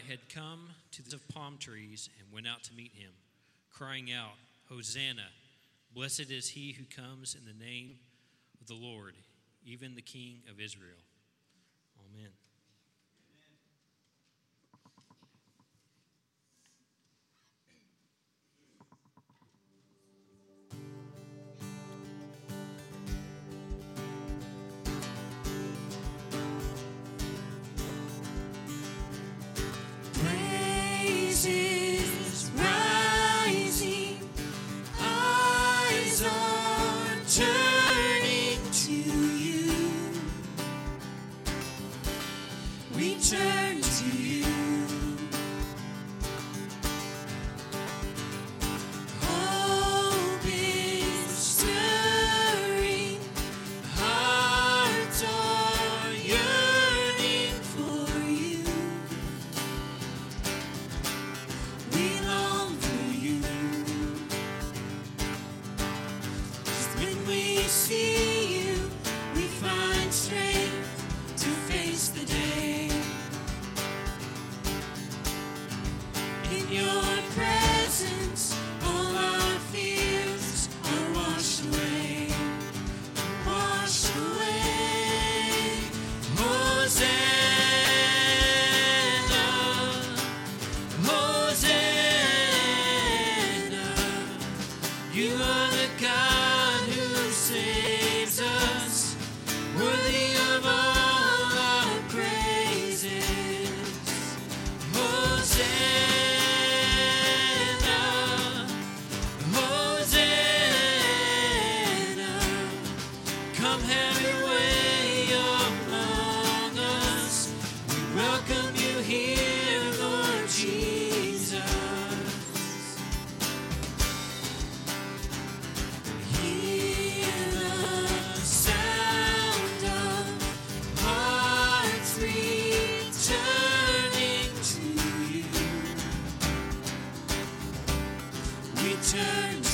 had come to the palm trees and went out to meet him, crying out, Hosanna! Blessed is he who comes in the name of the Lord, even the King of Israel. turn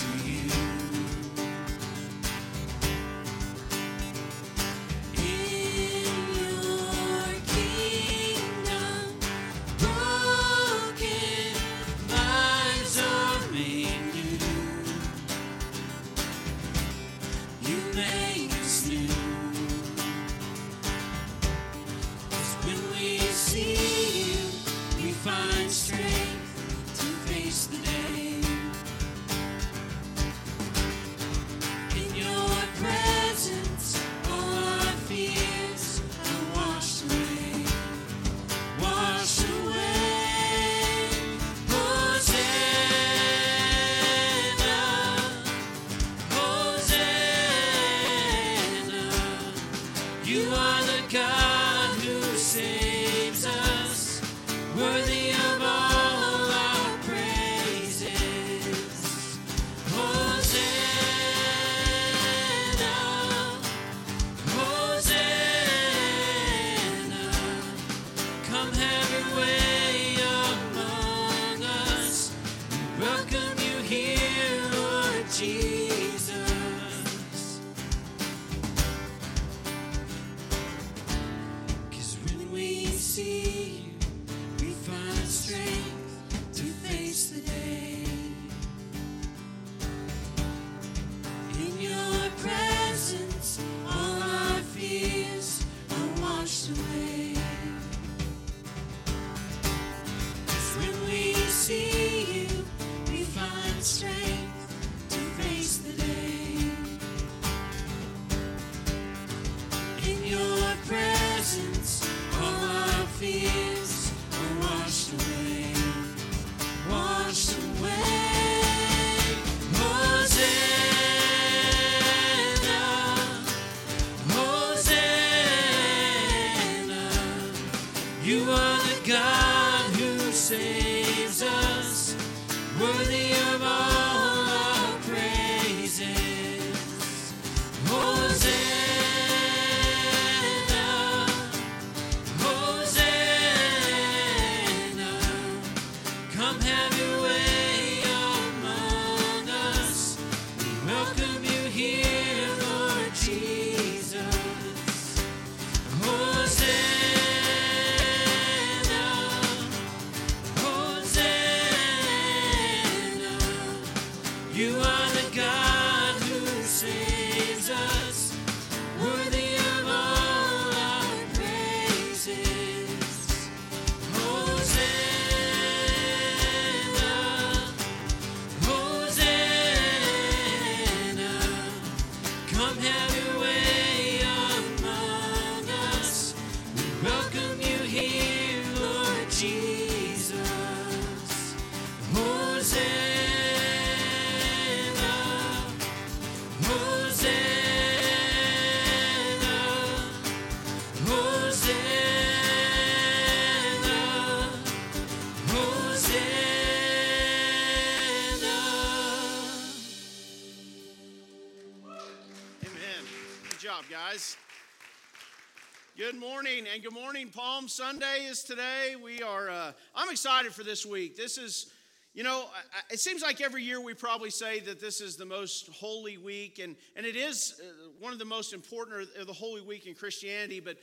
Sunday is today. We are, uh, I'm excited for this week. This is, you know, it seems like every year we probably say that this is the most holy week, and, and it is uh, one of the most important of the Holy Week in Christianity, but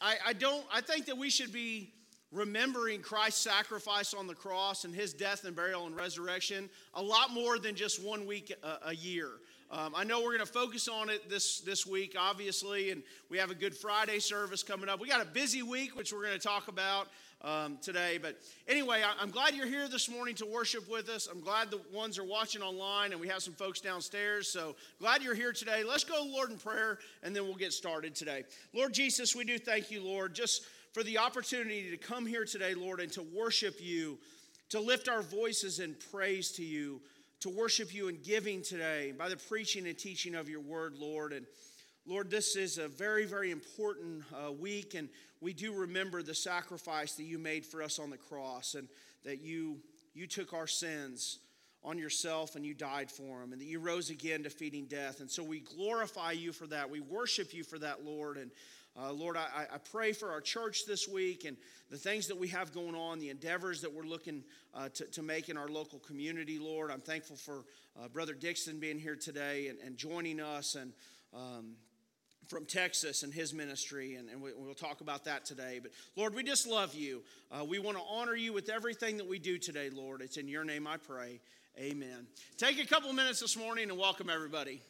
I, I don't, I think that we should be remembering Christ's sacrifice on the cross and his death and burial and resurrection a lot more than just one week a, a year. Um, I know we're going to focus on it this, this week, obviously, and we have a Good Friday service coming up. We got a busy week, which we're going to talk about um, today. But anyway, I, am glad you're here this morning to worship with us. I'm glad the ones are watching online, and we have some folks downstairs. So glad you're here today. Let's go, Lord, in prayer, and then we'll get started today. Lord Jesus, we do thank you, Lord, just for the opportunity to come here today, Lord, and to worship you, to lift our voices in praise to you to worship you in giving today by the preaching and teaching of your word, Lord. And Lord, this is a very, very important uh, week, and we do remember the sacrifice that you made for us on the cross, and that you you took our sins on yourself and you died for them, and that you rose again, defeating death. And so we glorify you for that. We worship you for that, Lord. And uh, Lord, I, I, pray for our church this week and the things that we have going on, the endeavors that we're looking uh, to, to, make in our local community, Lord. I'm thankful for uh, Brother Dickson being here today and, and joining us and um, from Texas and his ministry, and, and we, will talk about that today. But Lord, we just love you. Uh, we want to honor you with everything that we do today, Lord. It's in your name I pray. Amen. Take a couple minutes this morning and welcome everybody.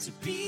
to be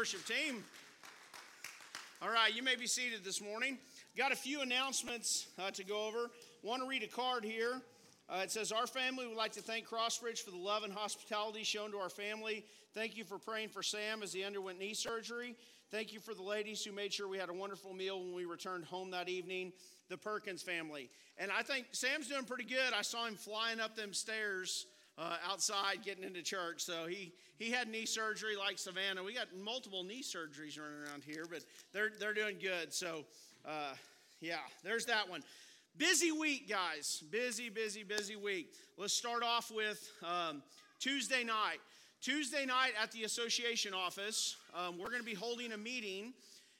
worship team. All right, you may be seated this morning. Got a few announcements uh, to go over. Want to read a card here. Uh, it says, Our family would like to thank Crossbridge for the love and hospitality shown to our family. Thank you for praying for Sam as he underwent knee surgery. Thank you for the ladies who made sure we had a wonderful meal when we returned home that evening, the Perkins family. And I think Sam's doing pretty good. I saw him flying up them stairs uh, outside getting into church. So he, he had knee surgery like Savannah. We got multiple knee surgeries running around here, but they're, they're doing good. So, uh, yeah, there's that one. Busy week, guys. Busy, busy, busy week. Let's start off with um, Tuesday night. Tuesday night at the association office, um, we're going to be holding a meeting.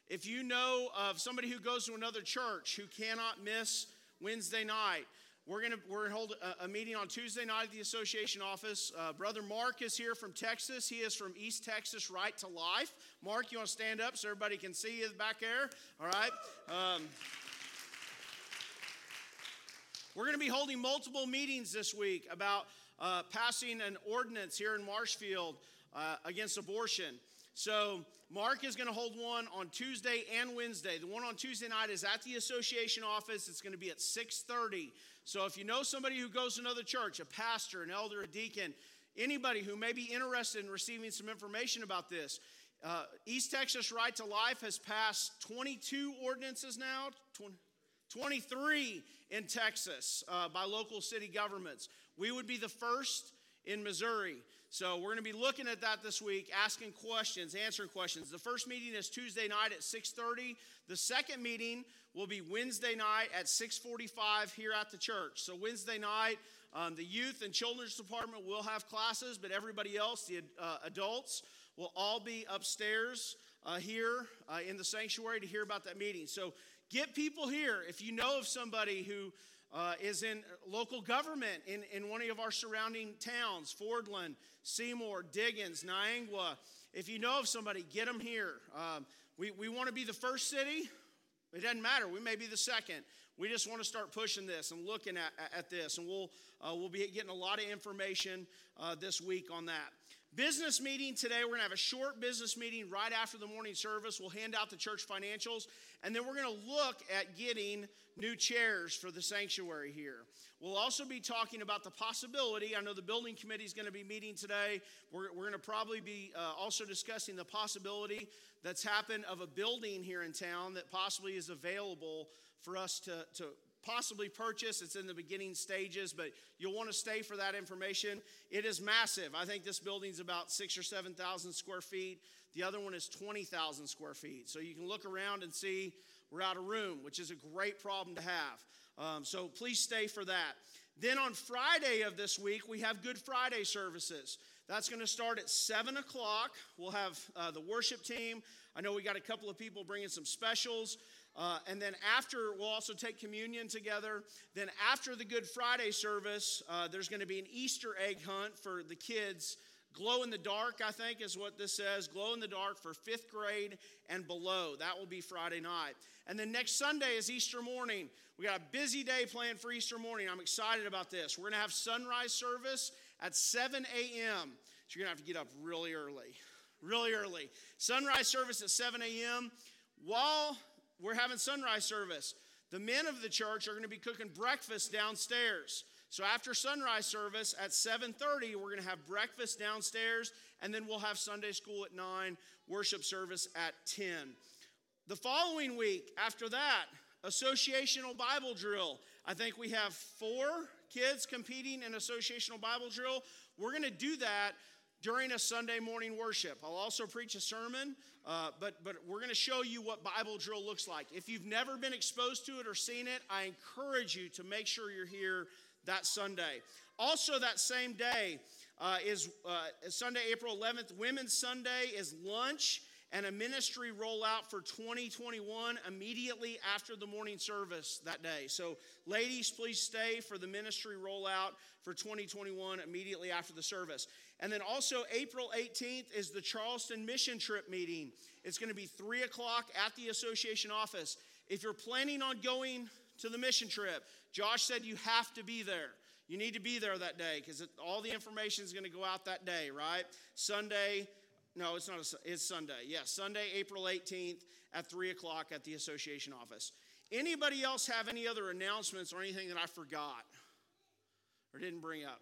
If you know of somebody who goes to another church who cannot miss Wednesday night, we're going to we're gonna hold a, a meeting on Tuesday night at the association office. Uh, Brother Mark is here from Texas. He is from East Texas Right to Life. Mark, you want to stand up so everybody can see you back there? All right. Um, we're going to be holding multiple meetings this week about uh, passing an ordinance here in Marshfield uh, against abortion. So Mark is going to hold one on Tuesday and Wednesday. The one on Tuesday night is at the association office. It's going to be at 6:30. So if you know somebody who goes to another church, a pastor, an elder, a deacon, anybody who may be interested in receiving some information about this, uh, East Texas Right to Life has passed 22 ordinances now, 20, 23 in Texas uh, by local city governments. We would be the first in Missouri. So we're going to be looking at that this week, asking questions, answering questions. The first meeting is Tuesday night at 6:30. The second meeting will be Wednesday night at 6:45 here at the church. So Wednesday night, um, the youth and children's department will have classes, but everybody else, the uh, adults, will all be upstairs uh, here uh, in the sanctuary to hear about that meeting. So get people here. If you know of somebody who uh, is in local government in, in one of our surrounding towns Fordland, Seymour, Diggins, Niangua. If you know of somebody, get them here. Um, we we want to be the first city. It doesn't matter. We may be the second. We just want to start pushing this and looking at, at this, and we'll uh, we'll be getting a lot of information uh, this week on that. Business meeting today. We're going to have a short business meeting right after the morning service. We'll hand out the church financials, and then we're going to look at getting new chairs for the sanctuary here. We'll also be talking about the possibility. I know the building committee is going to be meeting today. We're, we're going to probably be uh, also discussing the possibility that's happened of a building here in town that possibly is available for us to, to possibly purchase. It's in the beginning stages, but you'll want to stay for that information. It is massive. I think this building's about six or 7,000 square feet. The other one is 20,000 square feet. So you can look around and see we're out of room, which is a great problem to have. Um, so please stay for that. Then on Friday of this week, we have Good Friday services. That's going to start at 7 o'clock. We'll have uh, the worship team. I know we got a couple of people bringing some specials. Uh, and then after, we'll also take communion together. Then after the Good Friday service, uh, there's going to be an Easter egg hunt for the kids. Glow in the dark, I think, is what this says. Glow in the dark for fifth grade and below. That will be Friday night. And then next Sunday is Easter morning. We got a busy day planned for Easter morning. I'm excited about this. We're going to have sunrise service at 7 a.m. So you're going to have to get up really early. Really early. Sunrise service at 7 a.m. While we're having sunrise service. The men of the church are going to be cooking breakfast downstairs. So after sunrise service at 7:30, we're going to have breakfast downstairs and then we'll have Sunday school at 9, worship service at 10. The following week after that, associational Bible drill. I think we have 4 kids competing in associational Bible drill. We're going to do that during a Sunday morning worship. I'll also preach a sermon, uh, but, but we're going to show you what Bible drill looks like. If you've never been exposed to it or seen it, I encourage you to make sure you're here that Sunday. Also, that same day uh, is uh, Sunday, April 11th, Women's Sunday is lunch and a ministry rollout for 2021 immediately after the morning service that day. So, ladies, please stay for the ministry rollout for 2021 immediately after the service. And then also, April 18th is the Charleston Mission Trip meeting. It's going to be 3 o'clock at the association office. If you're planning on going to the mission trip, Josh said you have to be there. You need to be there that day because all the information is going to go out that day, right? Sunday, no, it's not. A, it's Sunday. Yes, Sunday, April 18th at 3 o'clock at the association office. Anybody else have any other announcements or anything that I forgot or didn't bring up?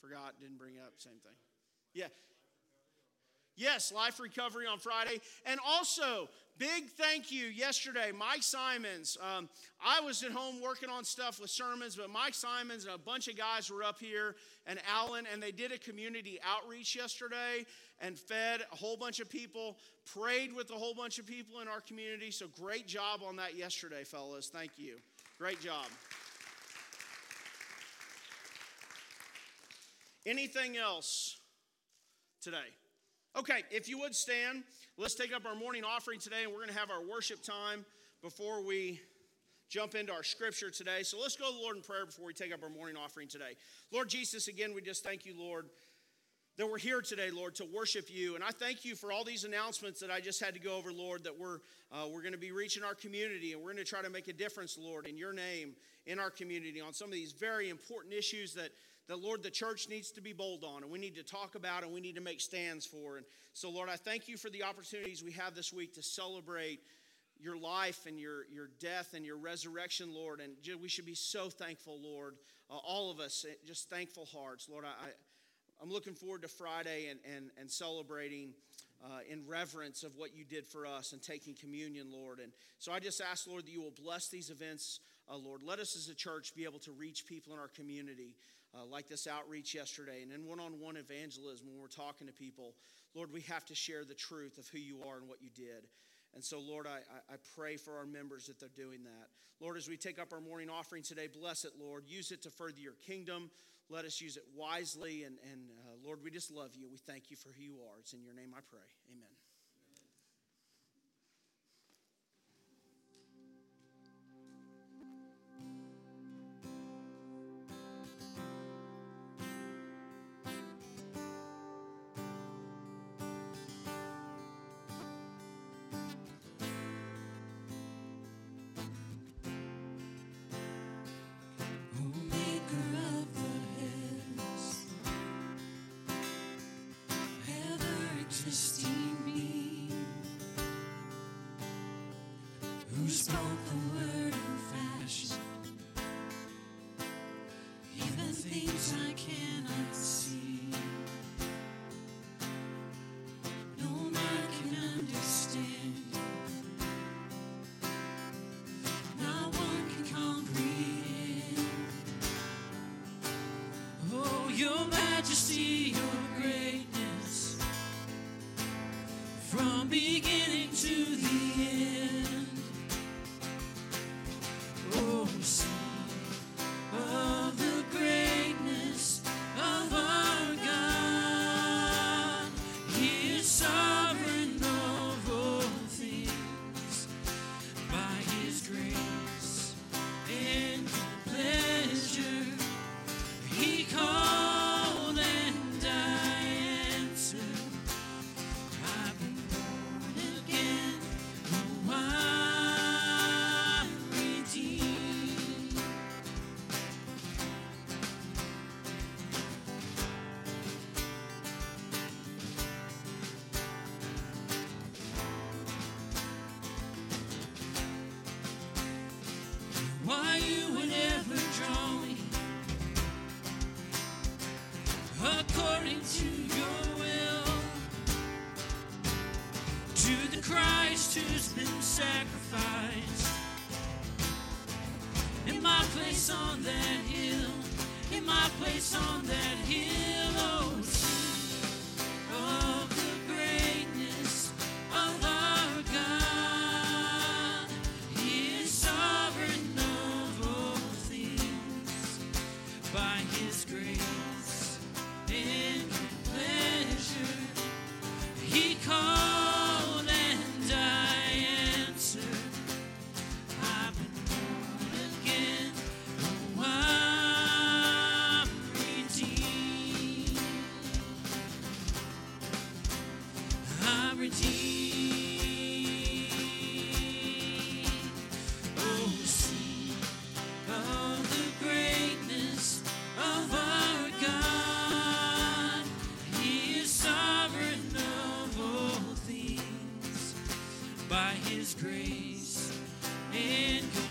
Forgot, didn't bring up, same thing. Yeah. Yes, life recovery on Friday. And also, big thank you yesterday, Mike Simons. Um, I was at home working on stuff with sermons, but Mike Simons and a bunch of guys were up here, and Alan, and they did a community outreach yesterday and fed a whole bunch of people, prayed with a whole bunch of people in our community. So, great job on that yesterday, fellas. Thank you. Great job. Anything else today? Okay, if you would stand, let's take up our morning offering today, and we're going to have our worship time before we jump into our scripture today. So let's go to the Lord in prayer before we take up our morning offering today. Lord Jesus, again, we just thank you, Lord, that we're here today, Lord, to worship you. And I thank you for all these announcements that I just had to go over, Lord, that we're, uh, we're going to be reaching our community and we're going to try to make a difference, Lord, in your name, in our community, on some of these very important issues that, that, Lord, the church needs to be bold on and we need to talk about and we need to make stands for. And so, Lord, I thank you for the opportunities we have this week to celebrate your life and your, your death and your resurrection, Lord. And we should be so thankful, Lord. Uh, all of us, eh, just thankful hearts. Lord, I, I'm looking forward to Friday and, and, and celebrating uh, in reverence of what you did for us and taking communion, Lord. And so I just ask, Lord, that you will bless these events, uh, Lord. Let us as a church be able to reach people in our community. Uh, like this outreach yesterday, and in one on one evangelism when we're talking to people. Lord, we have to share the truth of who you are and what you did. And so, Lord, I, I pray for our members that they're doing that. Lord, as we take up our morning offering today, bless it, Lord. Use it to further your kingdom. Let us use it wisely. And, and uh, Lord, we just love you. We thank you for who you are. It's in your name I pray. Amen. interesting me who spoke the word in fashion, even things I cannot see. No man can understand. Not one can comprehend. Oh, Your Majesty. He called.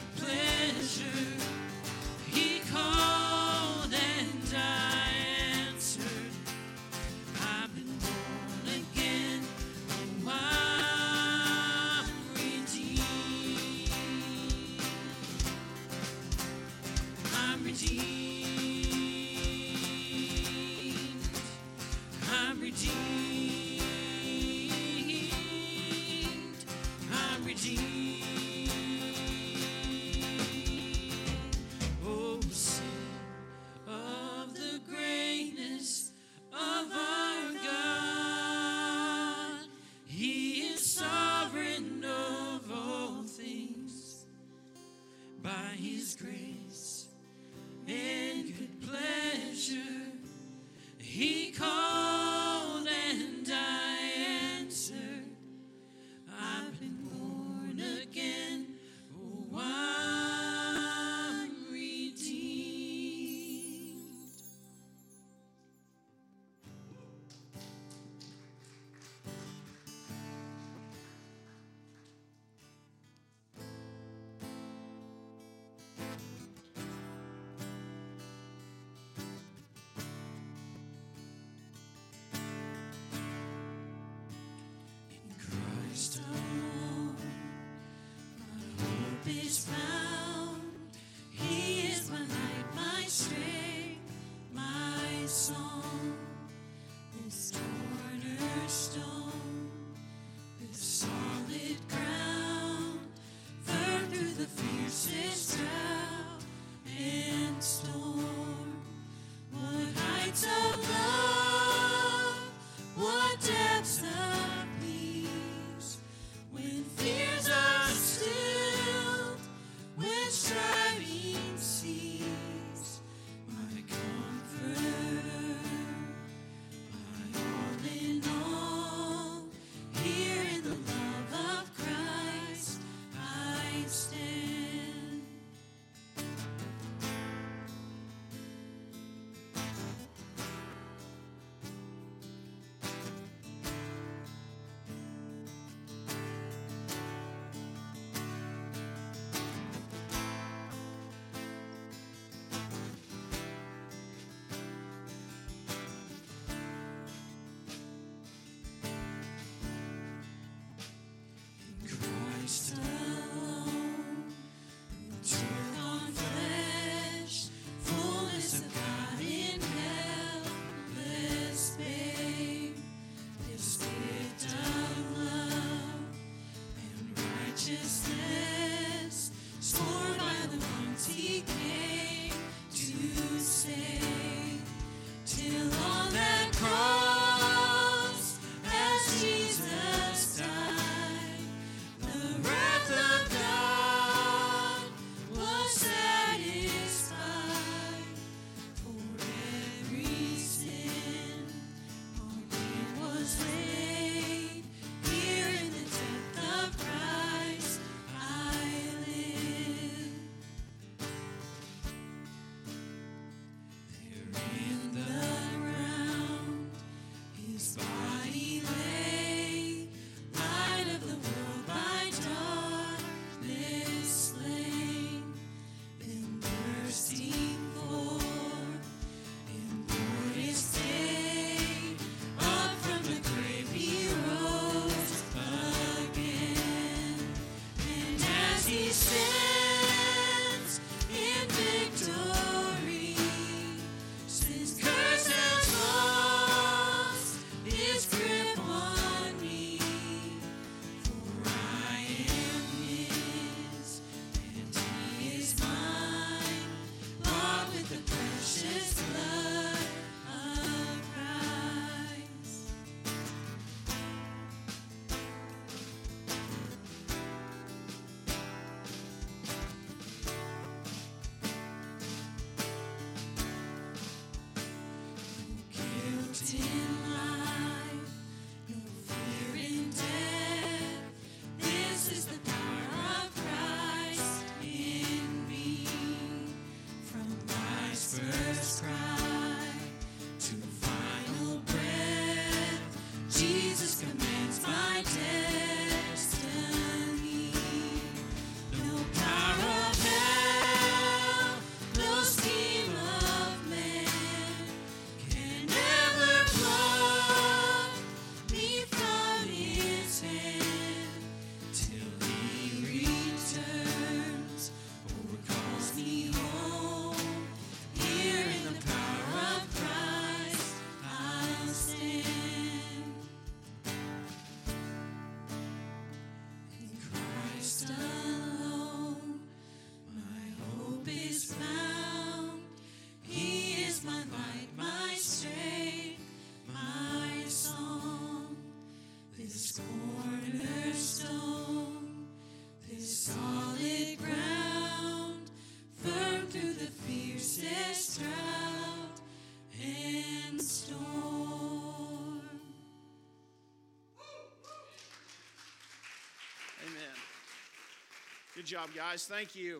Job, guys. Thank you.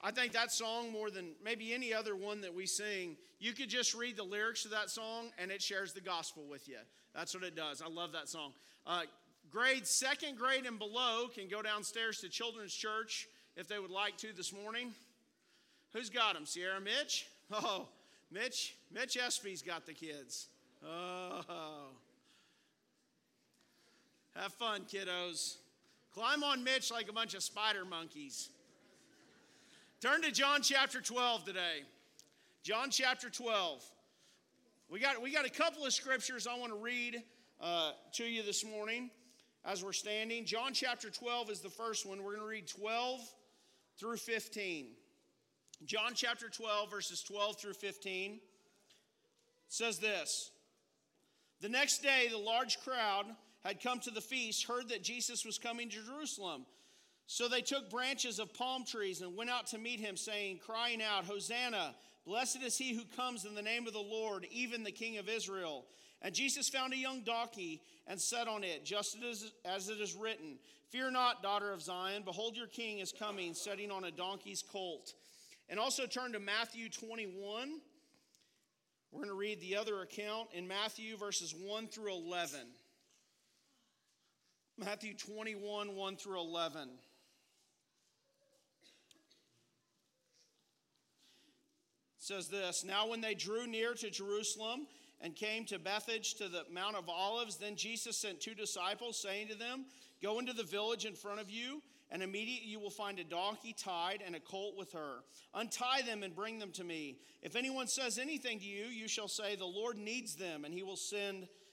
I think that song, more than maybe any other one that we sing, you could just read the lyrics to that song and it shares the gospel with you. That's what it does. I love that song. Uh, grades second grade and below can go downstairs to Children's Church if they would like to this morning. Who's got them? Sierra Mitch? Oh, Mitch, Mitch Espy's got the kids. Oh. Have fun, kiddos. Climb on Mitch like a bunch of spider monkeys. Turn to John chapter 12 today. John chapter 12. We got, we got a couple of scriptures I want to read uh, to you this morning as we're standing. John chapter 12 is the first one. We're going to read 12 through 15. John chapter 12, verses 12 through 15 says this The next day, the large crowd had come to the feast, heard that Jesus was coming to Jerusalem. So they took branches of palm trees and went out to meet him, saying, crying out, Hosanna! Blessed is he who comes in the name of the Lord, even the King of Israel. And Jesus found a young donkey and sat on it, just as, it is written Fear not, daughter of Zion, behold, your king is coming, sitting on a donkey's colt. And also turn to Matthew 21. We're going to read the other account in Matthew verses 1 through 11. Matthew 21, 1 through 11. says this Now, when they drew near to Jerusalem and came to Bethphage to the Mount of Olives, then Jesus sent two disciples, saying to them, Go into the village in front of you, and immediately you will find a donkey tied and a colt with her. Untie them and bring them to me. If anyone says anything to you, you shall say, The Lord needs them, and he will send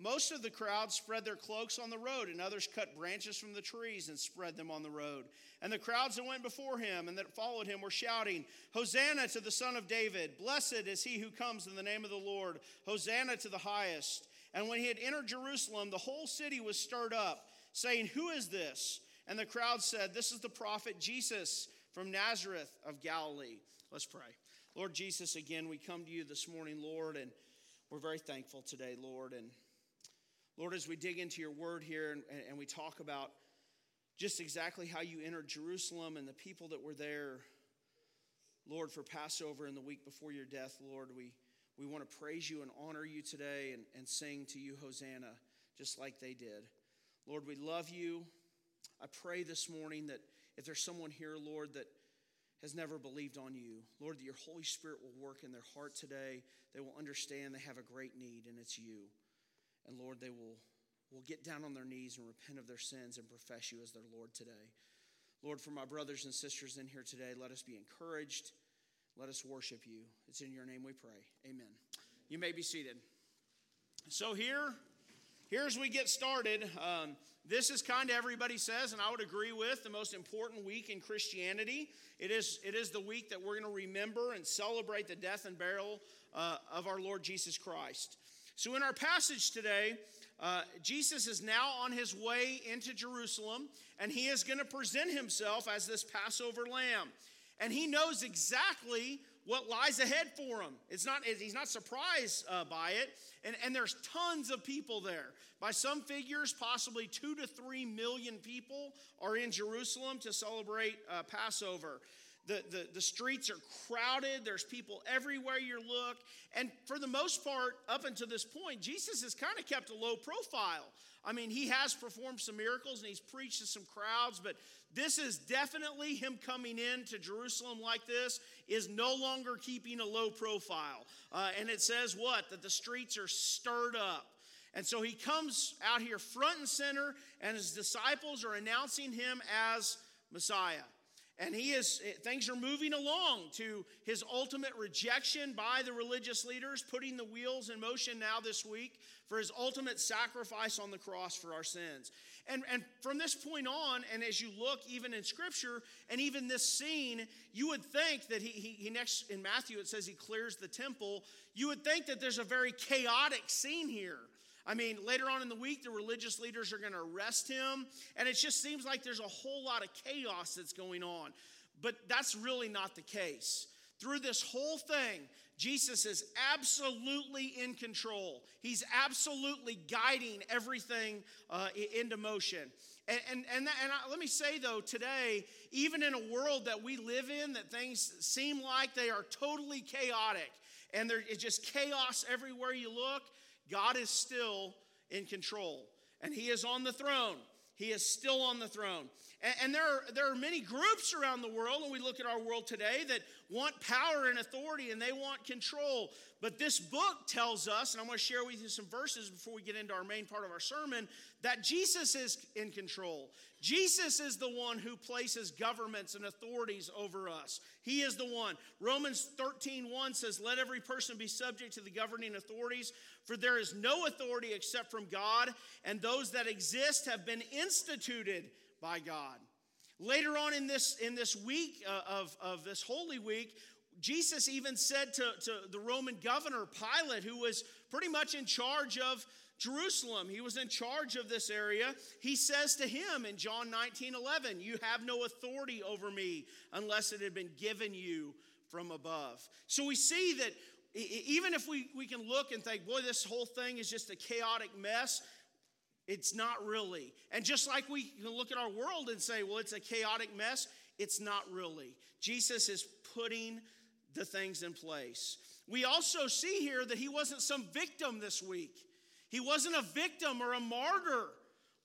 Most of the crowd spread their cloaks on the road, and others cut branches from the trees and spread them on the road. And the crowds that went before him and that followed him were shouting, Hosanna to the Son of David! Blessed is he who comes in the name of the Lord! Hosanna to the highest! And when he had entered Jerusalem, the whole city was stirred up, saying, Who is this? And the crowd said, This is the prophet Jesus from Nazareth of Galilee. Let's pray. Lord Jesus, again, we come to you this morning, Lord, and we're very thankful today, Lord. And Lord, as we dig into your word here and, and we talk about just exactly how you entered Jerusalem and the people that were there, Lord, for Passover and the week before your death, Lord, we, we want to praise you and honor you today and, and sing to you Hosanna, just like they did. Lord, we love you. I pray this morning that if there's someone here, Lord, that has never believed on you, Lord, that your Holy Spirit will work in their heart today. They will understand they have a great need, and it's you. And Lord, they will, will get down on their knees and repent of their sins and profess you as their Lord today. Lord, for my brothers and sisters in here today, let us be encouraged. Let us worship you. It's in your name we pray. Amen. You may be seated. So, here, here as we get started, um, this is kind of everybody says, and I would agree with, the most important week in Christianity. It is, it is the week that we're going to remember and celebrate the death and burial uh, of our Lord Jesus Christ. So, in our passage today, uh, Jesus is now on his way into Jerusalem, and he is going to present himself as this Passover lamb. And he knows exactly what lies ahead for him. It's not, he's not surprised uh, by it. And, and there's tons of people there. By some figures, possibly two to three million people are in Jerusalem to celebrate uh, Passover. The, the, the streets are crowded. There's people everywhere you look. And for the most part, up until this point, Jesus has kind of kept a low profile. I mean, he has performed some miracles and he's preached to some crowds, but this is definitely him coming in to Jerusalem like this is no longer keeping a low profile. Uh, and it says what? That the streets are stirred up. And so he comes out here front and center, and his disciples are announcing him as Messiah. And he is, eh, things are moving along to his ultimate rejection by the religious leaders, putting the wheels in motion now this week for his ultimate sacrifice on the cross for our sins. And, and from this point on, and as you look even in scripture and even this scene, you would think that he, he, he next, in Matthew, it says he clears the temple. You would think that there's a very chaotic scene here. I mean, later on in the week, the religious leaders are going to arrest him, and it just seems like there's a whole lot of chaos that's going on. But that's really not the case. Through this whole thing, Jesus is absolutely in control. He's absolutely guiding everything uh, into motion. And, and, and, that, and I, let me say, though, today, even in a world that we live in, that things seem like they are totally chaotic and there is just chaos everywhere you look, God is still in control. And He is on the throne. He is still on the throne. And, and, there, are, there are many groups around the world, and we look at our world today, that want power and authority and they want control. But this book tells us, and I'm going to share with you some verses before we get into our main part of our sermon, that Jesus is in control. Jesus is the one who places governments and authorities over us. He is the one. Romans 13 1 says, Let every person be subject to the governing authorities, for there is no authority except from God, and those that exist have been instituted by God. Later on in this, in this week uh, of, of this Holy Week, Jesus even said to, to the Roman governor, Pilate, who was pretty much in charge of Jerusalem, he was in charge of this area. He says to him in John 19 11, You have no authority over me unless it had been given you from above. So we see that even if we, we can look and think, boy, this whole thing is just a chaotic mess, it's not really. And just like we can look at our world and say, well, it's a chaotic mess, it's not really. Jesus is putting the things in place. We also see here that he wasn't some victim this week. He wasn't a victim or a martyr.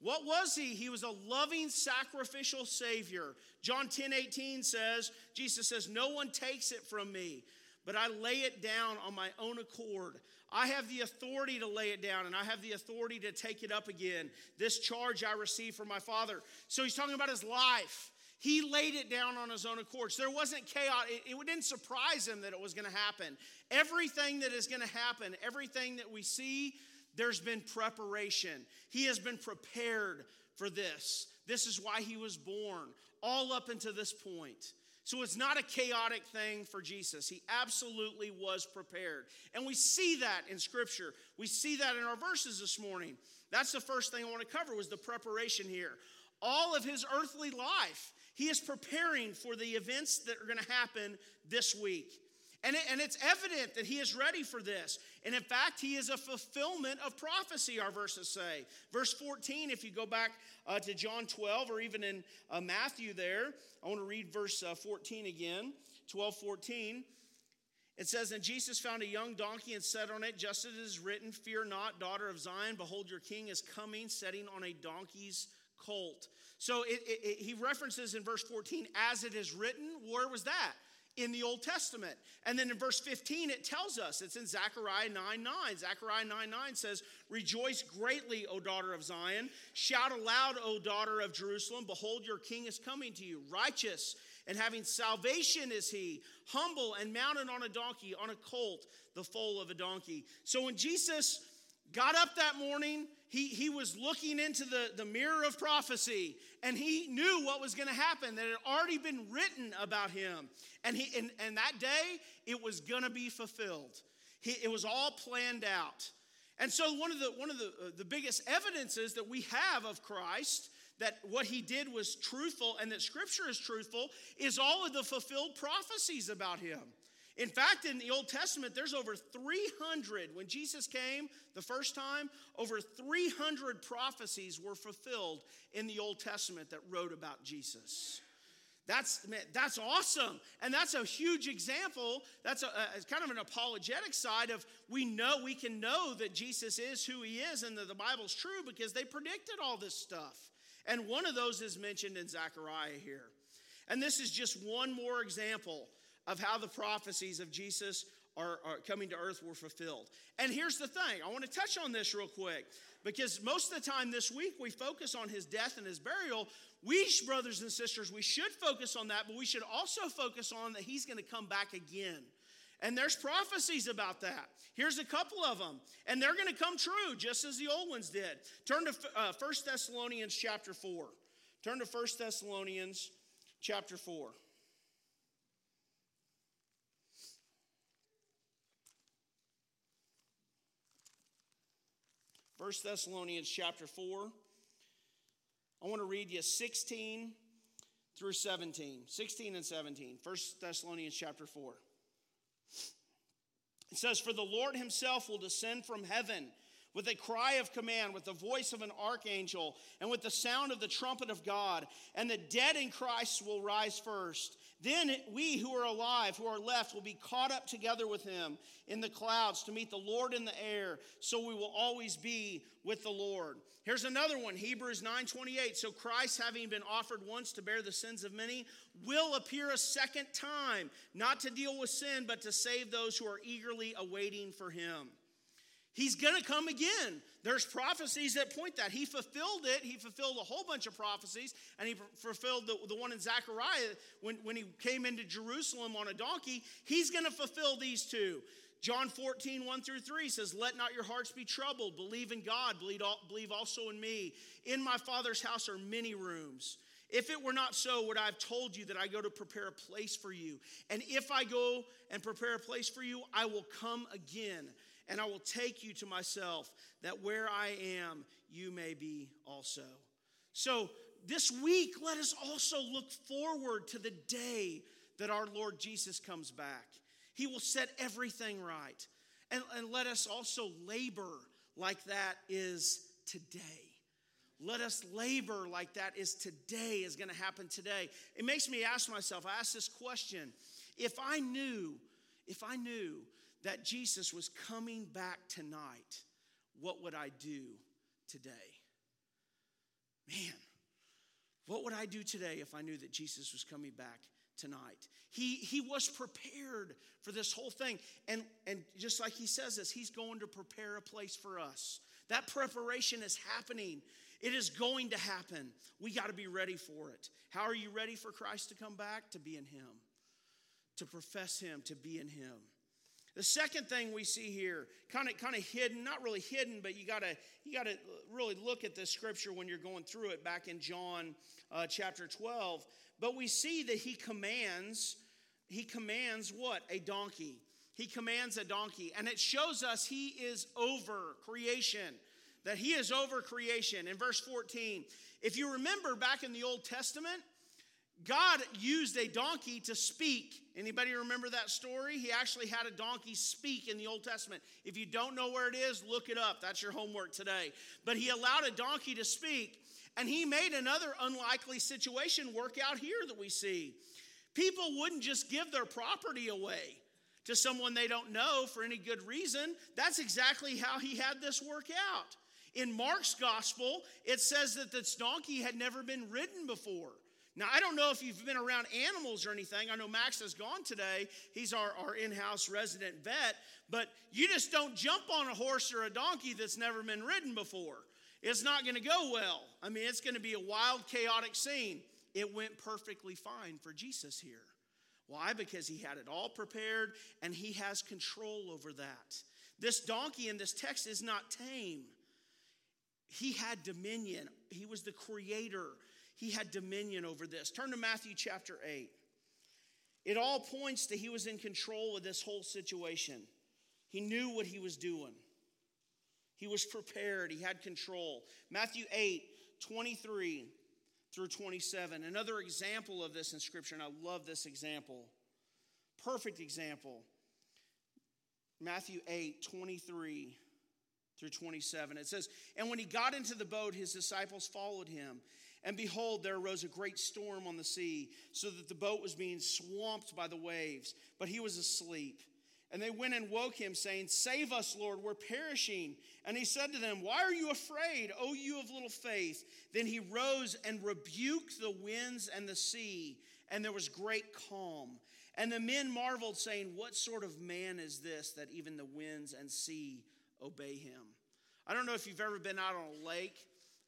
What was he? He was a loving sacrificial savior. John 10 18 says, Jesus says, No one takes it from me, but I lay it down on my own accord. I have the authority to lay it down and I have the authority to take it up again. This charge I received from my Father. So he's talking about his life. He laid it down on his own accord. So there wasn't chaos. It, it didn't surprise him that it was going to happen. Everything that is going to happen, everything that we see, there's been preparation. He has been prepared for this. This is why he was born, all up until this point. So it's not a chaotic thing for Jesus. He absolutely was prepared. And we see that in scripture. We see that in our verses this morning. That's the first thing I want to cover was the preparation here. All of his earthly life, he is preparing for the events that are going to happen this week. And, it, and it's evident that he is ready for this. And in fact, he is a fulfillment of prophecy, our verses say. Verse 14, if you go back uh, to John 12 or even in uh, Matthew there, I want to read verse uh, 14 again 12, 14. It says, And Jesus found a young donkey and sat on it, just as it is written, Fear not, daughter of Zion, behold, your king is coming, sitting on a donkey's colt. So it, it, it, he references in verse 14, as it is written. Where was that? In the Old Testament. And then in verse 15, it tells us, it's in Zechariah 9 9. Zechariah 9 9 says, Rejoice greatly, O daughter of Zion. Shout aloud, O daughter of Jerusalem. Behold, your king is coming to you. Righteous and having salvation is he, humble and mounted on a donkey, on a colt, the foal of a donkey. So when Jesus got up that morning, he, he was looking into the, the mirror of prophecy and he knew what was going to happen, that had already been written about him. And, he, and, and that day, it was going to be fulfilled. He, it was all planned out. And so, one of, the, one of the, uh, the biggest evidences that we have of Christ that what he did was truthful and that scripture is truthful is all of the fulfilled prophecies about him. In fact, in the Old Testament, there's over 300, when Jesus came the first time, over 300 prophecies were fulfilled in the Old Testament that wrote about Jesus. That's, man, that's awesome. And that's a huge example. That's a, a, kind of an apologetic side of we know, we can know that Jesus is who he is and that the Bible's true because they predicted all this stuff. And one of those is mentioned in Zechariah here. And this is just one more example of how the prophecies of Jesus are, are, coming to earth were fulfilled. And here's the thing I want to touch on this real quick because most of the time this week we focus on his death and his burial. We, brothers and sisters, we should focus on that, but we should also focus on that he's going to come back again. And there's prophecies about that. Here's a couple of them. And they're going to come true just as the old ones did. Turn to uh, 1 Thessalonians chapter 4. Turn to 1 Thessalonians chapter 4. 1 Thessalonians chapter 4. I want to read you 16 through 17. 16 and 17. 1 Thessalonians chapter 4. It says, For the Lord himself will descend from heaven with a cry of command, with the voice of an archangel, and with the sound of the trumpet of God, and the dead in Christ will rise first. Then we who are alive, who are left, will be caught up together with him in the clouds to meet the Lord in the air, so we will always be with the Lord. Here's another one, Hebrews 9:28. So Christ, having been offered once to bear the sins of many, will appear a second time, not to deal with sin, but to save those who are eagerly awaiting for him. He's going to come again. There's prophecies that point that. He fulfilled it. He fulfilled a whole bunch of prophecies, and he fulfilled the, the one in Zechariah when, when he came into Jerusalem on a donkey. He's going to fulfill these two. John 14, 1 through 3 says, Let not your hearts be troubled. Believe in God. Believe also in me. In my Father's house are many rooms. If it were not so, would I have told you that I go to prepare a place for you? And if I go and prepare a place for you, I will come again and I will take you to myself, that where I am, you may be also. So, this week, let us also look forward to the day that our Lord Jesus comes back. He will set everything right. And, and let us also labor like that is today. Let us labor like that is today, is going to happen today. It makes me ask myself, I ask this question if I knew, if I knew that Jesus was coming back tonight, what would I do today? Man, what would I do today if I knew that Jesus was coming back tonight? He, he was prepared for this whole thing. And, and just like he says this, he's going to prepare a place for us. That preparation is happening. It is going to happen. We got to be ready for it. How are you ready for Christ to come back? To be in Him, to profess Him, to be in Him. The second thing we see here, kind of kind of hidden, not really hidden, but you gotta you gotta really look at this scripture when you're going through it back in John uh, chapter 12. But we see that he commands, he commands what? A donkey. He commands a donkey, and it shows us he is over creation. That he is over creation. In verse 14, if you remember back in the Old Testament, God used a donkey to speak. Anybody remember that story? He actually had a donkey speak in the Old Testament. If you don't know where it is, look it up. That's your homework today. But he allowed a donkey to speak, and he made another unlikely situation work out here that we see. People wouldn't just give their property away to someone they don't know for any good reason. That's exactly how he had this work out. In Mark's gospel, it says that this donkey had never been ridden before. Now, I don't know if you've been around animals or anything. I know Max has gone today. He's our, our in house resident vet. But you just don't jump on a horse or a donkey that's never been ridden before. It's not going to go well. I mean, it's going to be a wild, chaotic scene. It went perfectly fine for Jesus here. Why? Because he had it all prepared and he has control over that. This donkey in this text is not tame. He had dominion, he was the creator he had dominion over this. Turn to Matthew chapter 8. It all points to he was in control of this whole situation. He knew what he was doing. He was prepared. He had control. Matthew 8, 23 through 27. Another example of this in Scripture, and I love this example. Perfect example. Matthew 8, 23 through 27. It says, And when he got into the boat, his disciples followed him. And behold, there arose a great storm on the sea, so that the boat was being swamped by the waves, but he was asleep. And they went and woke him, saying, Save us, Lord, we're perishing. And he said to them, Why are you afraid, O you of little faith? Then he rose and rebuked the winds and the sea, and there was great calm. And the men marveled, saying, What sort of man is this that even the winds and sea obey him? I don't know if you've ever been out on a lake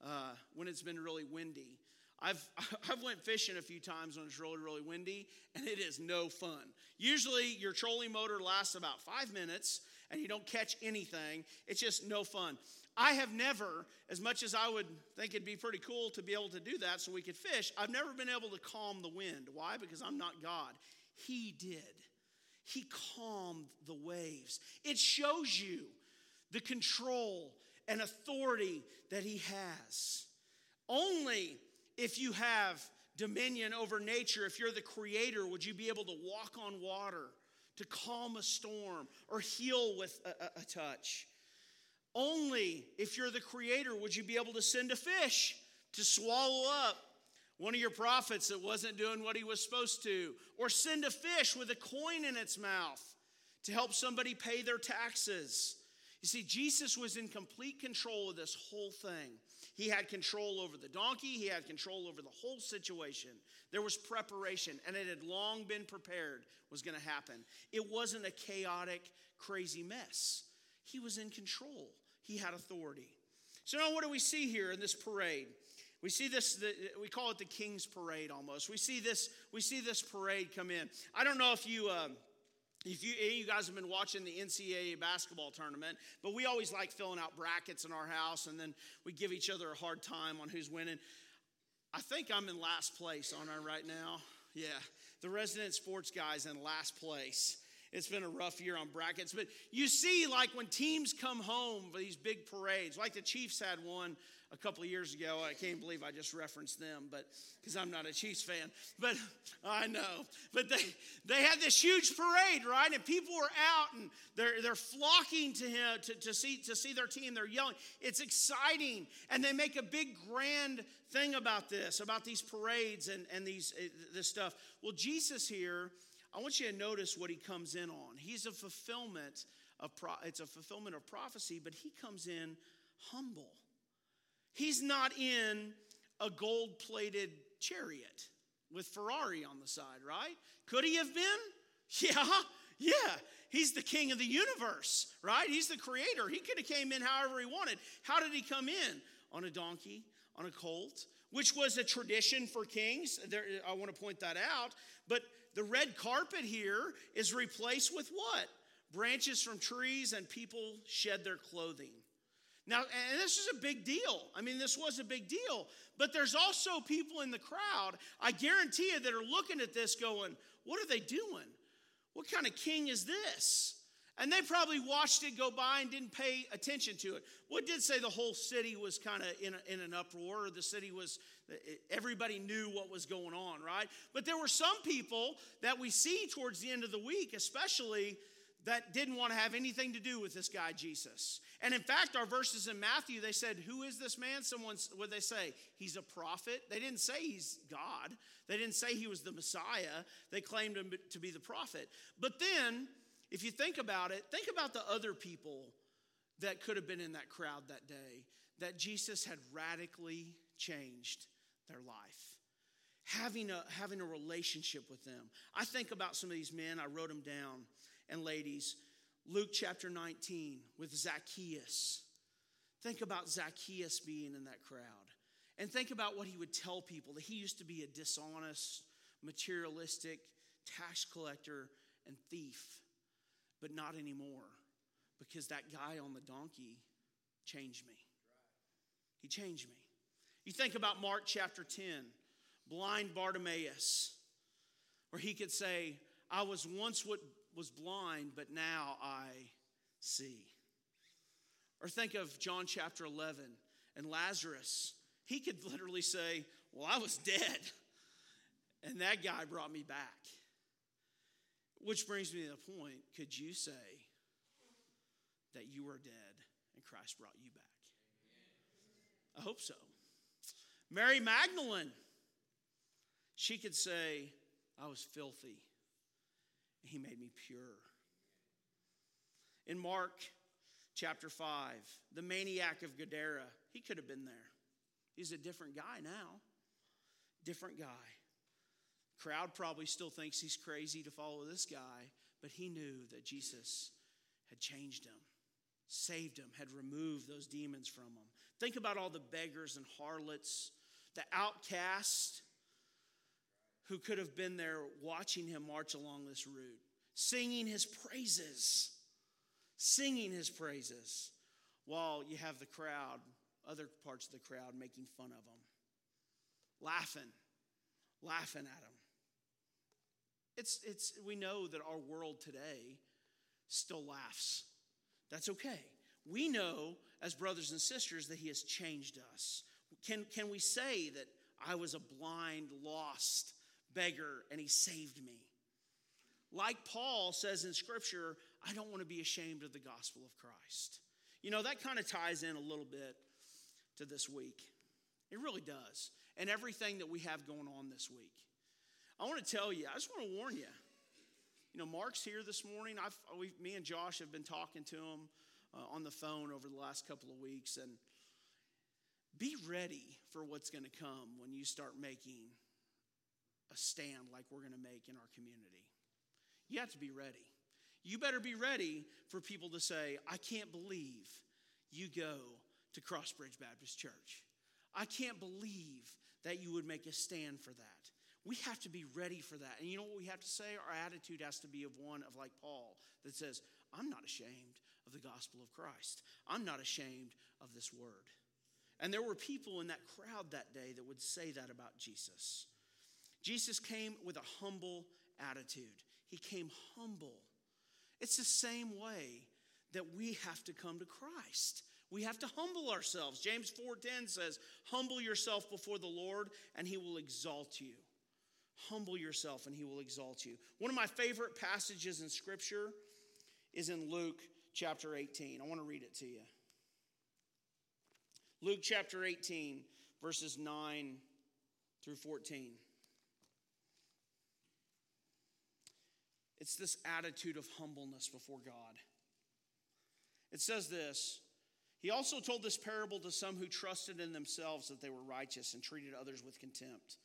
uh, when it's been really windy. I've, I've went fishing a few times when it's really, really windy, and it is no fun. Usually your trolling motor lasts about five minutes, and you don't catch anything. It's just no fun. I have never, as much as I would think it'd be pretty cool to be able to do that so we could fish, I've never been able to calm the wind. Why? Because I'm not God. He did. He calmed the waves. It shows you the control and authority that he has. Only if you have dominion over nature, if you're the creator, would you be able to walk on water, to calm a storm, or heal with a, a, a touch. Only if you're the creator would you be able to send a fish to swallow up one of your prophets that wasn't doing what he was supposed to, or send a fish with a coin in its mouth to help somebody pay their taxes. You see, Jesus was in complete control of this whole thing. He had control over the donkey, he had control over the whole situation. There was preparation, and it had long been prepared was going to happen. It wasn't a chaotic, crazy mess. He was in control, he had authority. So, now what do we see here in this parade? We see this, the, we call it the King's Parade almost. We see this, we see this parade come in. I don't know if you. Um, if you, you guys have been watching the NCAA basketball tournament, but we always like filling out brackets in our house and then we give each other a hard time on who's winning. I think I'm in last place, aren't I, right now? Yeah, the resident sports guy's in last place. It's been a rough year on brackets, but you see, like when teams come home for these big parades, like the Chiefs had one a couple of years ago. I can't believe I just referenced them, but because I'm not a Chiefs fan. But I know. But they they had this huge parade, right? And people were out and they're they're flocking to him to, to see to see their team. They're yelling. It's exciting. And they make a big grand thing about this, about these parades and, and these uh, this stuff. Well, Jesus here, I want you to notice what he comes in on. He's a fulfillment of pro, it's a fulfillment of prophecy, but he comes in humble. He's not in a gold plated chariot with Ferrari on the side, right? Could he have been? Yeah, yeah. He's the king of the universe, right? He's the creator. He could have came in however he wanted. How did he come in? On a donkey, on a colt, which was a tradition for kings. There, I want to point that out. But the red carpet here is replaced with what? Branches from trees and people shed their clothing. Now, and this is a big deal. I mean, this was a big deal. But there's also people in the crowd, I guarantee you, that are looking at this going, what are they doing? What kind of king is this? And they probably watched it go by and didn't pay attention to it. What well, did say the whole city was kind of in, in an uproar. The city was, everybody knew what was going on, right? But there were some people that we see towards the end of the week, especially that didn't want to have anything to do with this guy Jesus. And in fact, our verses in Matthew, they said, Who is this man? Someone, what they say? He's a prophet. They didn't say he's God, they didn't say he was the Messiah. They claimed him to be the prophet. But then, if you think about it, think about the other people that could have been in that crowd that day that Jesus had radically changed their life. Having a, having a relationship with them. I think about some of these men, I wrote them down and ladies, Luke chapter 19 with Zacchaeus. Think about Zacchaeus being in that crowd. And think about what he would tell people that he used to be a dishonest, materialistic tax collector and thief, but not anymore because that guy on the donkey changed me. He changed me. You think about Mark chapter 10, blind Bartimaeus, where he could say, I was once what was blind, but now I see. Or think of John chapter 11 and Lazarus. He could literally say, Well, I was dead, and that guy brought me back. Which brings me to the point could you say that you were dead and Christ brought you back? I hope so. Mary Magdalene, she could say, I was filthy he made me pure. In Mark chapter 5, the maniac of Gadara, he could have been there. He's a different guy now. Different guy. Crowd probably still thinks he's crazy to follow this guy, but he knew that Jesus had changed him, saved him, had removed those demons from him. Think about all the beggars and harlots, the outcasts who could have been there watching him march along this route, singing his praises, singing his praises, while you have the crowd, other parts of the crowd, making fun of him, laughing, laughing at him. It's, it's, we know that our world today still laughs. That's okay. we know as brothers and sisters that He has changed us. Can, can we say that I was a blind, lost beggar and He saved me? Like Paul says in Scripture, I don't want to be ashamed of the gospel of Christ. You know, that kind of ties in a little bit to this week. It really does. And everything that we have going on this week. I want to tell you, I just want to warn you. You know, Mark's here this morning. I've, me and Josh have been talking to him uh, on the phone over the last couple of weeks. And be ready for what's going to come when you start making a stand like we're going to make in our community. You have to be ready. You better be ready for people to say, I can't believe you go to Crossbridge Baptist Church. I can't believe that you would make a stand for that. We have to be ready for that. And you know what we have to say? Our attitude has to be of one of like Paul that says, I'm not ashamed of the gospel of Christ. I'm not ashamed of this word. And there were people in that crowd that day that would say that about Jesus. Jesus came with a humble attitude. He came humble. It's the same way that we have to come to Christ. We have to humble ourselves. James 4:10 says, "Humble yourself before the Lord, and he will exalt you." Humble yourself, and he will exalt you. One of my favorite passages in Scripture is in Luke chapter 18. I want to read it to you. Luke chapter 18, verses 9 through 14. It's this attitude of humbleness before God. It says this He also told this parable to some who trusted in themselves that they were righteous and treated others with contempt.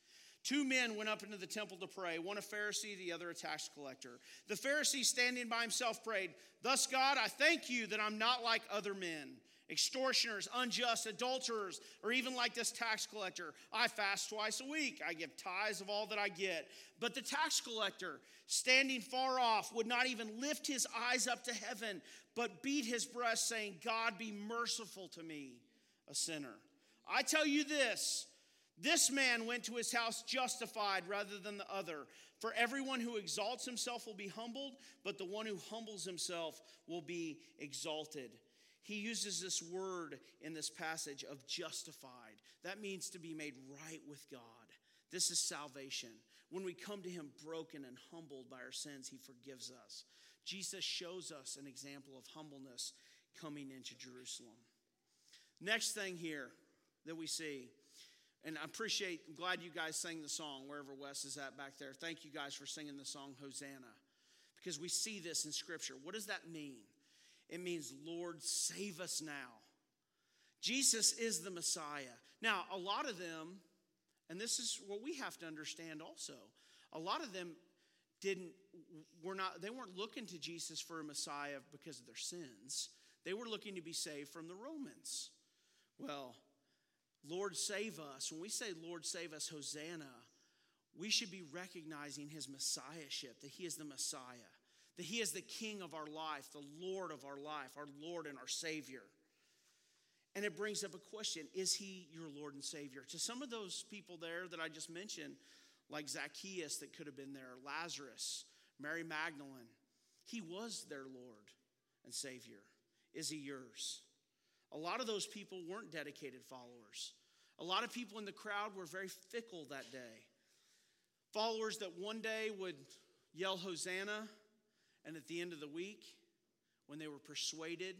Two men went up into the temple to pray, one a Pharisee, the other a tax collector. The Pharisee, standing by himself, prayed, Thus, God, I thank you that I'm not like other men extortioners, unjust, adulterers, or even like this tax collector. I fast twice a week. I give tithes of all that I get. But the tax collector, standing far off, would not even lift his eyes up to heaven, but beat his breast, saying, God, be merciful to me, a sinner. I tell you this. This man went to his house justified rather than the other. For everyone who exalts himself will be humbled, but the one who humbles himself will be exalted. He uses this word in this passage of justified. That means to be made right with God. This is salvation. When we come to Him broken and humbled by our sins, He forgives us. Jesus shows us an example of humbleness coming into Jerusalem. Next thing here that we see, and I appreciate, I'm glad you guys sang the song wherever Wes is at back there. Thank you guys for singing the song Hosanna because we see this in Scripture. What does that mean? It means, Lord, save us now. Jesus is the Messiah. Now, a lot of them, and this is what we have to understand also, a lot of them didn't, were not, they weren't looking to Jesus for a Messiah because of their sins. They were looking to be saved from the Romans. Well, Lord, save us. When we say, Lord, save us, Hosanna, we should be recognizing his messiahship, that he is the Messiah that He is the King of our life, the Lord of our life, our Lord and our Savior. And it brings up a question Is He your Lord and Savior? To some of those people there that I just mentioned, like Zacchaeus that could have been there, Lazarus, Mary Magdalene, He was their Lord and Savior. Is He yours? A lot of those people weren't dedicated followers. A lot of people in the crowd were very fickle that day. Followers that one day would yell Hosanna and at the end of the week, when they were persuaded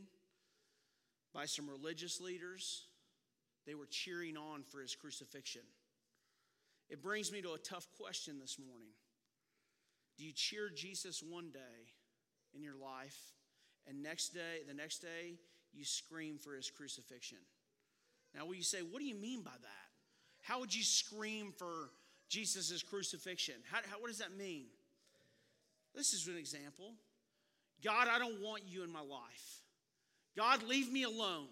by some religious leaders, they were cheering on for his crucifixion. It brings me to a tough question this morning. Do you cheer Jesus one day in your life, and next day, the next day, you scream for his crucifixion? Now, will you say, what do you mean by that? How would you scream for Jesus' crucifixion? How, how, what does that mean? This is an example. God, I don't want you in my life. God, leave me alone.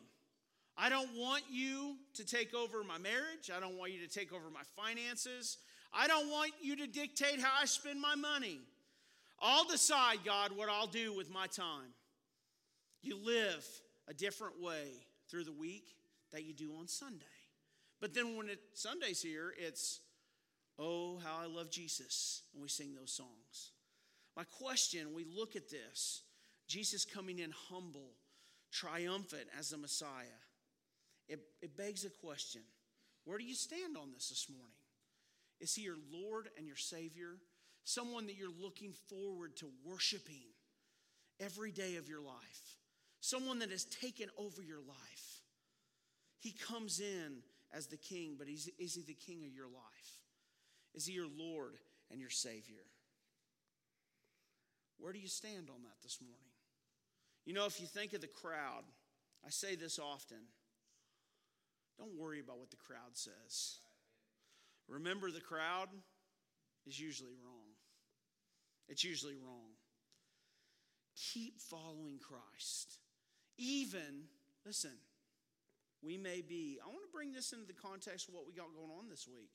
I don't want you to take over my marriage. I don't want you to take over my finances. I don't want you to dictate how I spend my money. I'll decide, God, what I'll do with my time. You live a different way through the week that you do on Sunday. But then when it, Sunday's here, it's, oh, how I love Jesus. And we sing those songs. My question, we look at this Jesus coming in humble triumphant as the Messiah, it, it begs a question Where do you stand on this this morning? Is he your Lord and your Savior? Someone that you're looking forward to worshiping every day of your life? Someone that has taken over your life? He comes in as the king, but is, is he the king of your life? Is he your Lord and your Savior? Where do you stand on that this morning? You know, if you think of the crowd, I say this often don't worry about what the crowd says. Remember, the crowd is usually wrong. It's usually wrong. Keep following Christ. Even, listen, we may be, I want to bring this into the context of what we got going on this week.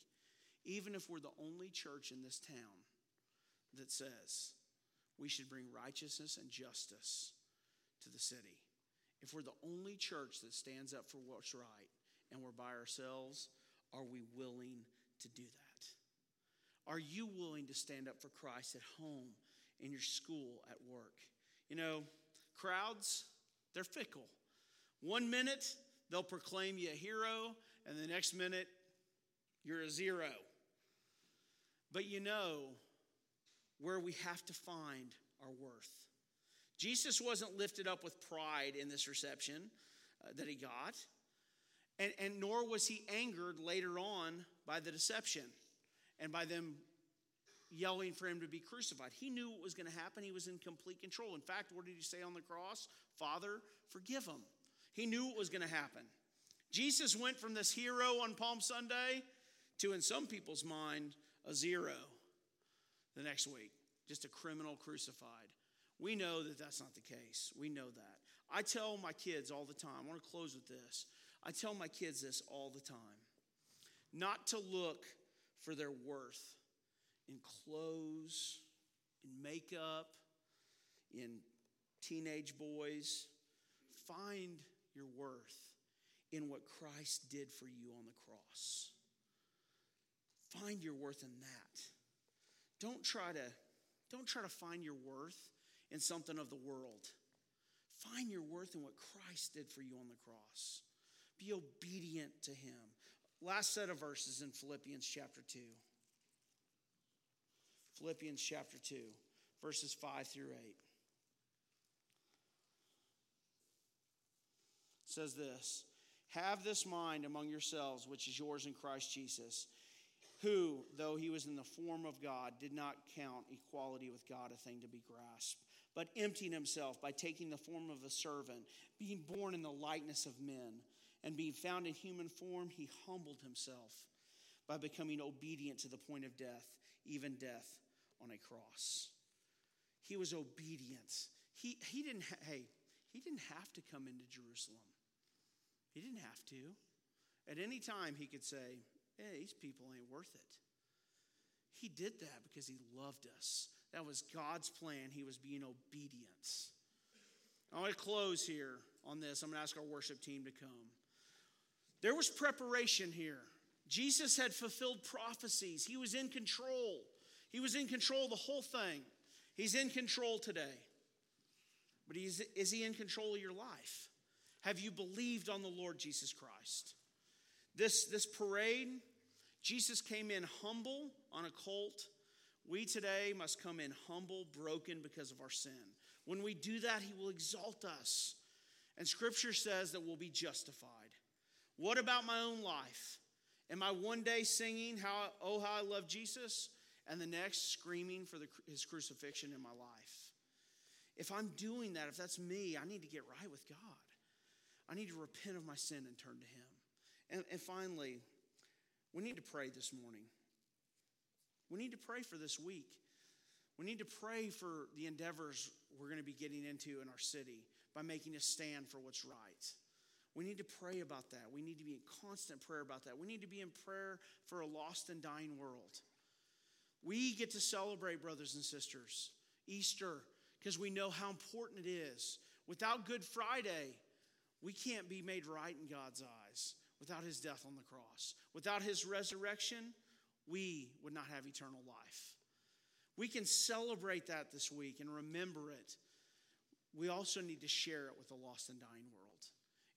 Even if we're the only church in this town that says we should bring righteousness and justice to the city, if we're the only church that stands up for what's right and we're by ourselves, are we willing to do that? Are you willing to stand up for Christ at home, in your school, at work? You know, crowds, they're fickle. One minute, they'll proclaim you a hero, and the next minute, you're a zero. But you know where we have to find our worth. Jesus wasn't lifted up with pride in this reception uh, that he got, and, and nor was he angered later on by the deception and by them yelling for him to be crucified. He knew what was going to happen. He was in complete control. In fact, what did he say on the cross? Father, forgive them. He knew what was going to happen. Jesus went from this hero on Palm Sunday to, in some people's mind, a zero the next week, just a criminal crucified. We know that that's not the case. We know that. I tell my kids all the time, I want to close with this. I tell my kids this all the time not to look for their worth in clothes, in makeup, in teenage boys. Find your worth in what Christ did for you on the cross. Find your worth in that. Don't try to don't try to find your worth in something of the world. Find your worth in what Christ did for you on the cross. Be obedient to him. Last set of verses in Philippians chapter 2. Philippians chapter 2, verses 5 through 8. says this Have this mind among yourselves, which is yours in Christ Jesus, who, though he was in the form of God, did not count equality with God a thing to be grasped, but emptied himself by taking the form of a servant, being born in the likeness of men, and being found in human form, he humbled himself by becoming obedient to the point of death, even death on a cross. He was obedient. He, he didn't, ha- hey, he didn't have to come into Jerusalem. He didn't have to. At any time, he could say, these people ain't worth it. He did that because he loved us. That was God's plan. He was being obedient. I want to close here on this. I'm going to ask our worship team to come. There was preparation here. Jesus had fulfilled prophecies, he was in control. He was in control the whole thing. He's in control today. But is he in control of your life? Have you believed on the Lord Jesus Christ? This, this parade, Jesus came in humble on a colt. We today must come in humble, broken because of our sin. When we do that, he will exalt us. And scripture says that we'll be justified. What about my own life? Am I one day singing how oh how I love Jesus? and the next screaming for the, his crucifixion in my life. If I'm doing that, if that's me, I need to get right with God. I need to repent of my sin and turn to Him. And, and finally, we need to pray this morning. We need to pray for this week. We need to pray for the endeavors we're going to be getting into in our city by making a stand for what's right. We need to pray about that. We need to be in constant prayer about that. We need to be in prayer for a lost and dying world. We get to celebrate, brothers and sisters, Easter because we know how important it is. Without Good Friday, we can't be made right in God's eyes without his death on the cross. Without his resurrection, we would not have eternal life. We can celebrate that this week and remember it. we also need to share it with the lost and dying world.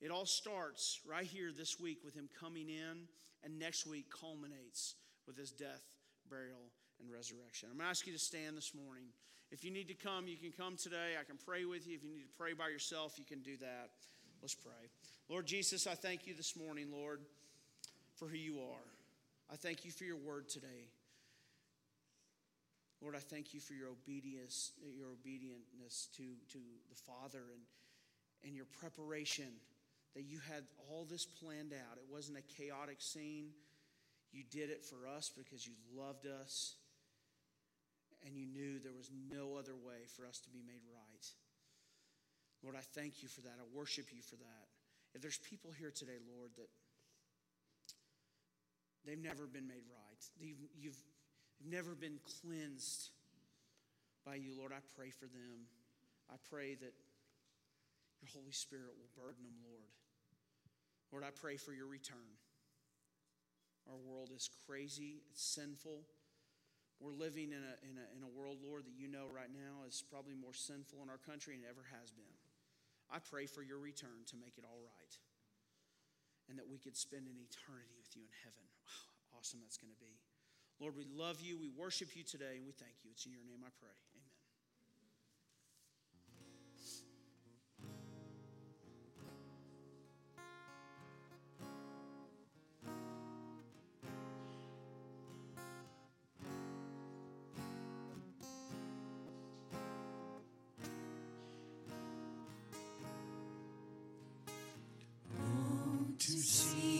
It all starts right here this week with him coming in, and next week culminates with his death, burial, and resurrection. I'm going to ask you to stand this morning. If you need to come, you can come today. I can pray with you. If you need to pray by yourself, you can do that. Let's pray. Lord Jesus, I thank you this morning, Lord, for who you are. I thank you for your word today. Lord, I thank you for your obedience, your obedientness to, to the Father and, and your preparation that you had all this planned out. It wasn't a chaotic scene. You did it for us because you loved us and you knew there was no other way for us to be made right. Lord, I thank you for that. I worship you for that. If there's people here today, Lord, that they've never been made right, you've, you've, you've never been cleansed by you, Lord, I pray for them. I pray that your Holy Spirit will burden them, Lord. Lord, I pray for your return. Our world is crazy, it's sinful. We're living in a, in, a, in a world, Lord, that you know right now is probably more sinful in our country than it ever has been. I pray for your return to make it all right and that we could spend an eternity with you in heaven. Wow, awesome that's going to be. Lord, we love you. We worship you today, and we thank you. It's in your name I pray. To see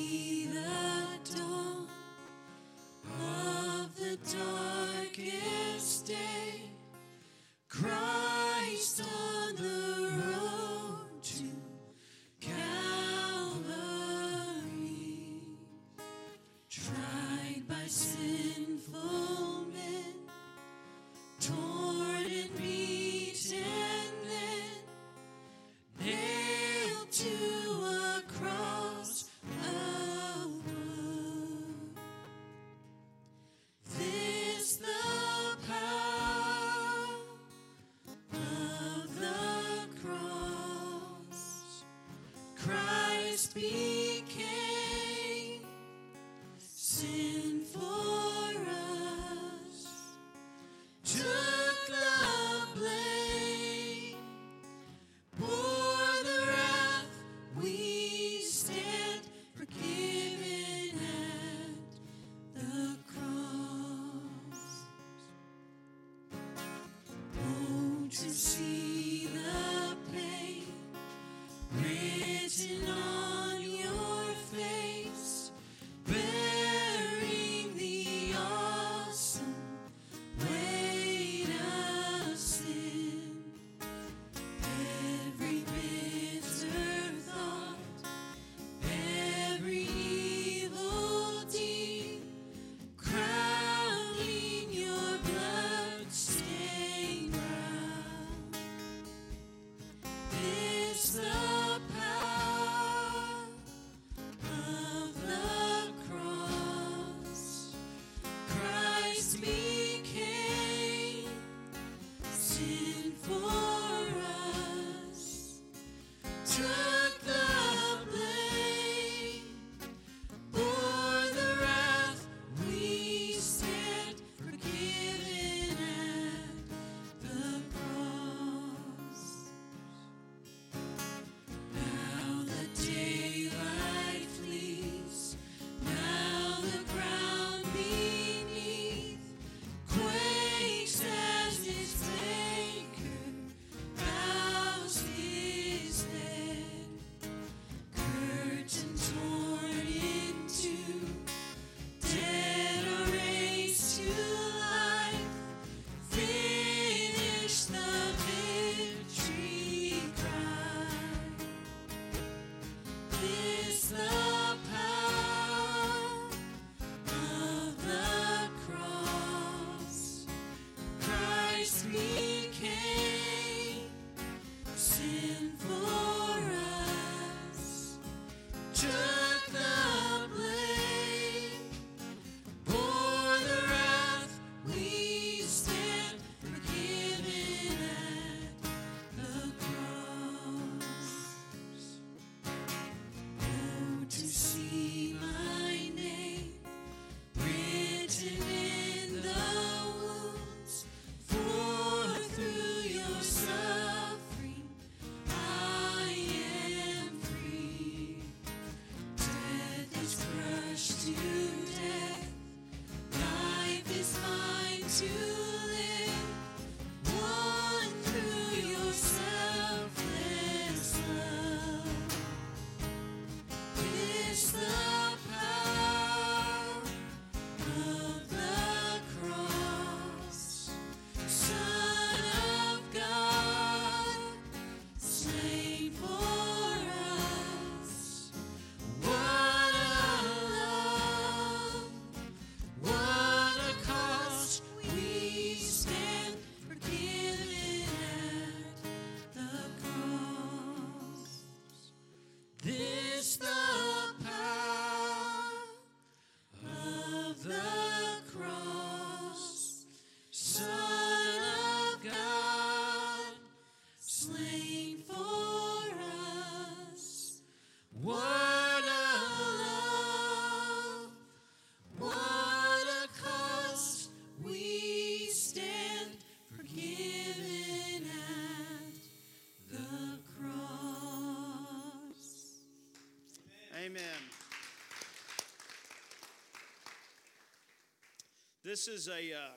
This is a uh,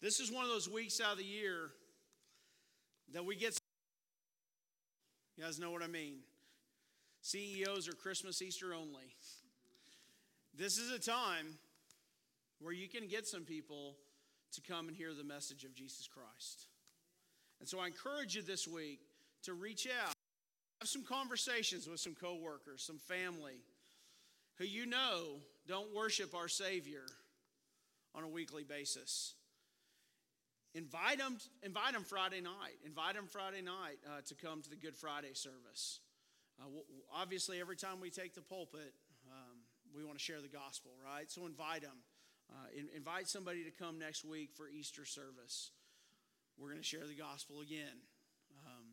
this is one of those weeks out of the year that we get. You guys know what I mean. CEOs are Christmas, Easter only. This is a time where you can get some people to come and hear the message of Jesus Christ. And so I encourage you this week to reach out, have some conversations with some coworkers, some family who you know don't worship our Savior on a weekly basis. Invite them, invite them Friday night. Invite them Friday night uh, to come to the Good Friday service. Uh, w- w- obviously, every time we take the pulpit, um, we want to share the gospel, right? So invite them. Uh, in- invite somebody to come next week for Easter service. We're going to share the gospel again. Um,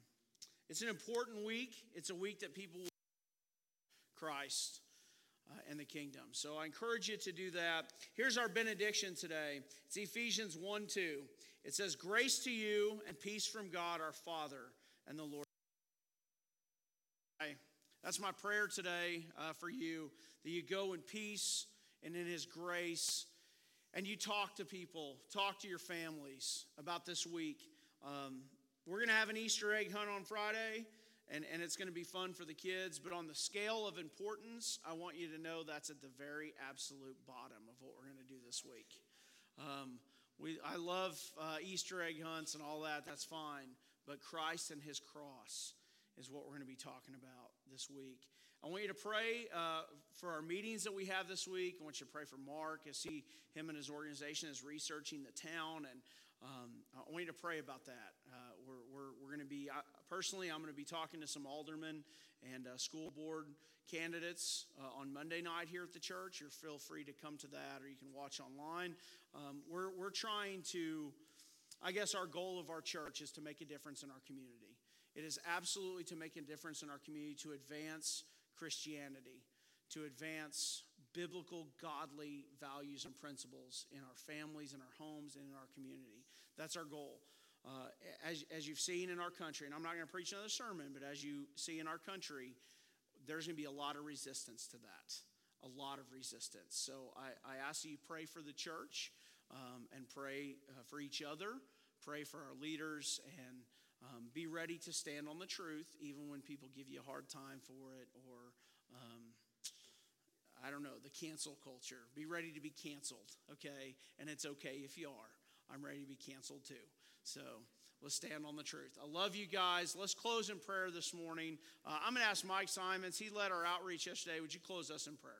it's an important week. It's a week that people will Christ uh, and the kingdom. So I encourage you to do that. Here's our benediction today. It's Ephesians 1 2. It says, Grace to you and peace from God our Father and the Lord. That's my prayer today uh, for you that you go in peace and in His grace and you talk to people, talk to your families about this week. Um, we're going to have an Easter egg hunt on Friday, and, and it's going to be fun for the kids. But on the scale of importance, I want you to know that's at the very absolute bottom of what we're going to do this week. Um, we, I love uh, Easter egg hunts and all that, that's fine. But Christ and his cross is what we're going to be talking about this week. I want you to pray uh, for our meetings that we have this week. I want you to pray for Mark as he, him and his organization is researching the town. And um, I want you to pray about that. We're we're, we're going to be, I, personally, I'm going to be talking to some aldermen and uh, school board candidates uh, on Monday night here at the church. You're feel free to come to that or you can watch online. Um, we're, we're trying to, I guess our goal of our church is to make a difference in our community. It is absolutely to make a difference in our community, to advance Christianity, to advance biblical, godly values and principles in our families, in our homes, and in our community. That's our goal. Uh, as, as you've seen in our country, and I'm not going to preach another sermon, but as you see in our country, there's going to be a lot of resistance to that. A lot of resistance. So I, I ask you pray for the church um, and pray uh, for each other, pray for our leaders, and um, be ready to stand on the truth even when people give you a hard time for it or, um, I don't know, the cancel culture. Be ready to be canceled, okay? And it's okay if you are. I'm ready to be canceled too. So let's stand on the truth. I love you guys. Let's close in prayer this morning. Uh, I'm going to ask Mike Simons. He led our outreach yesterday. Would you close us in prayer?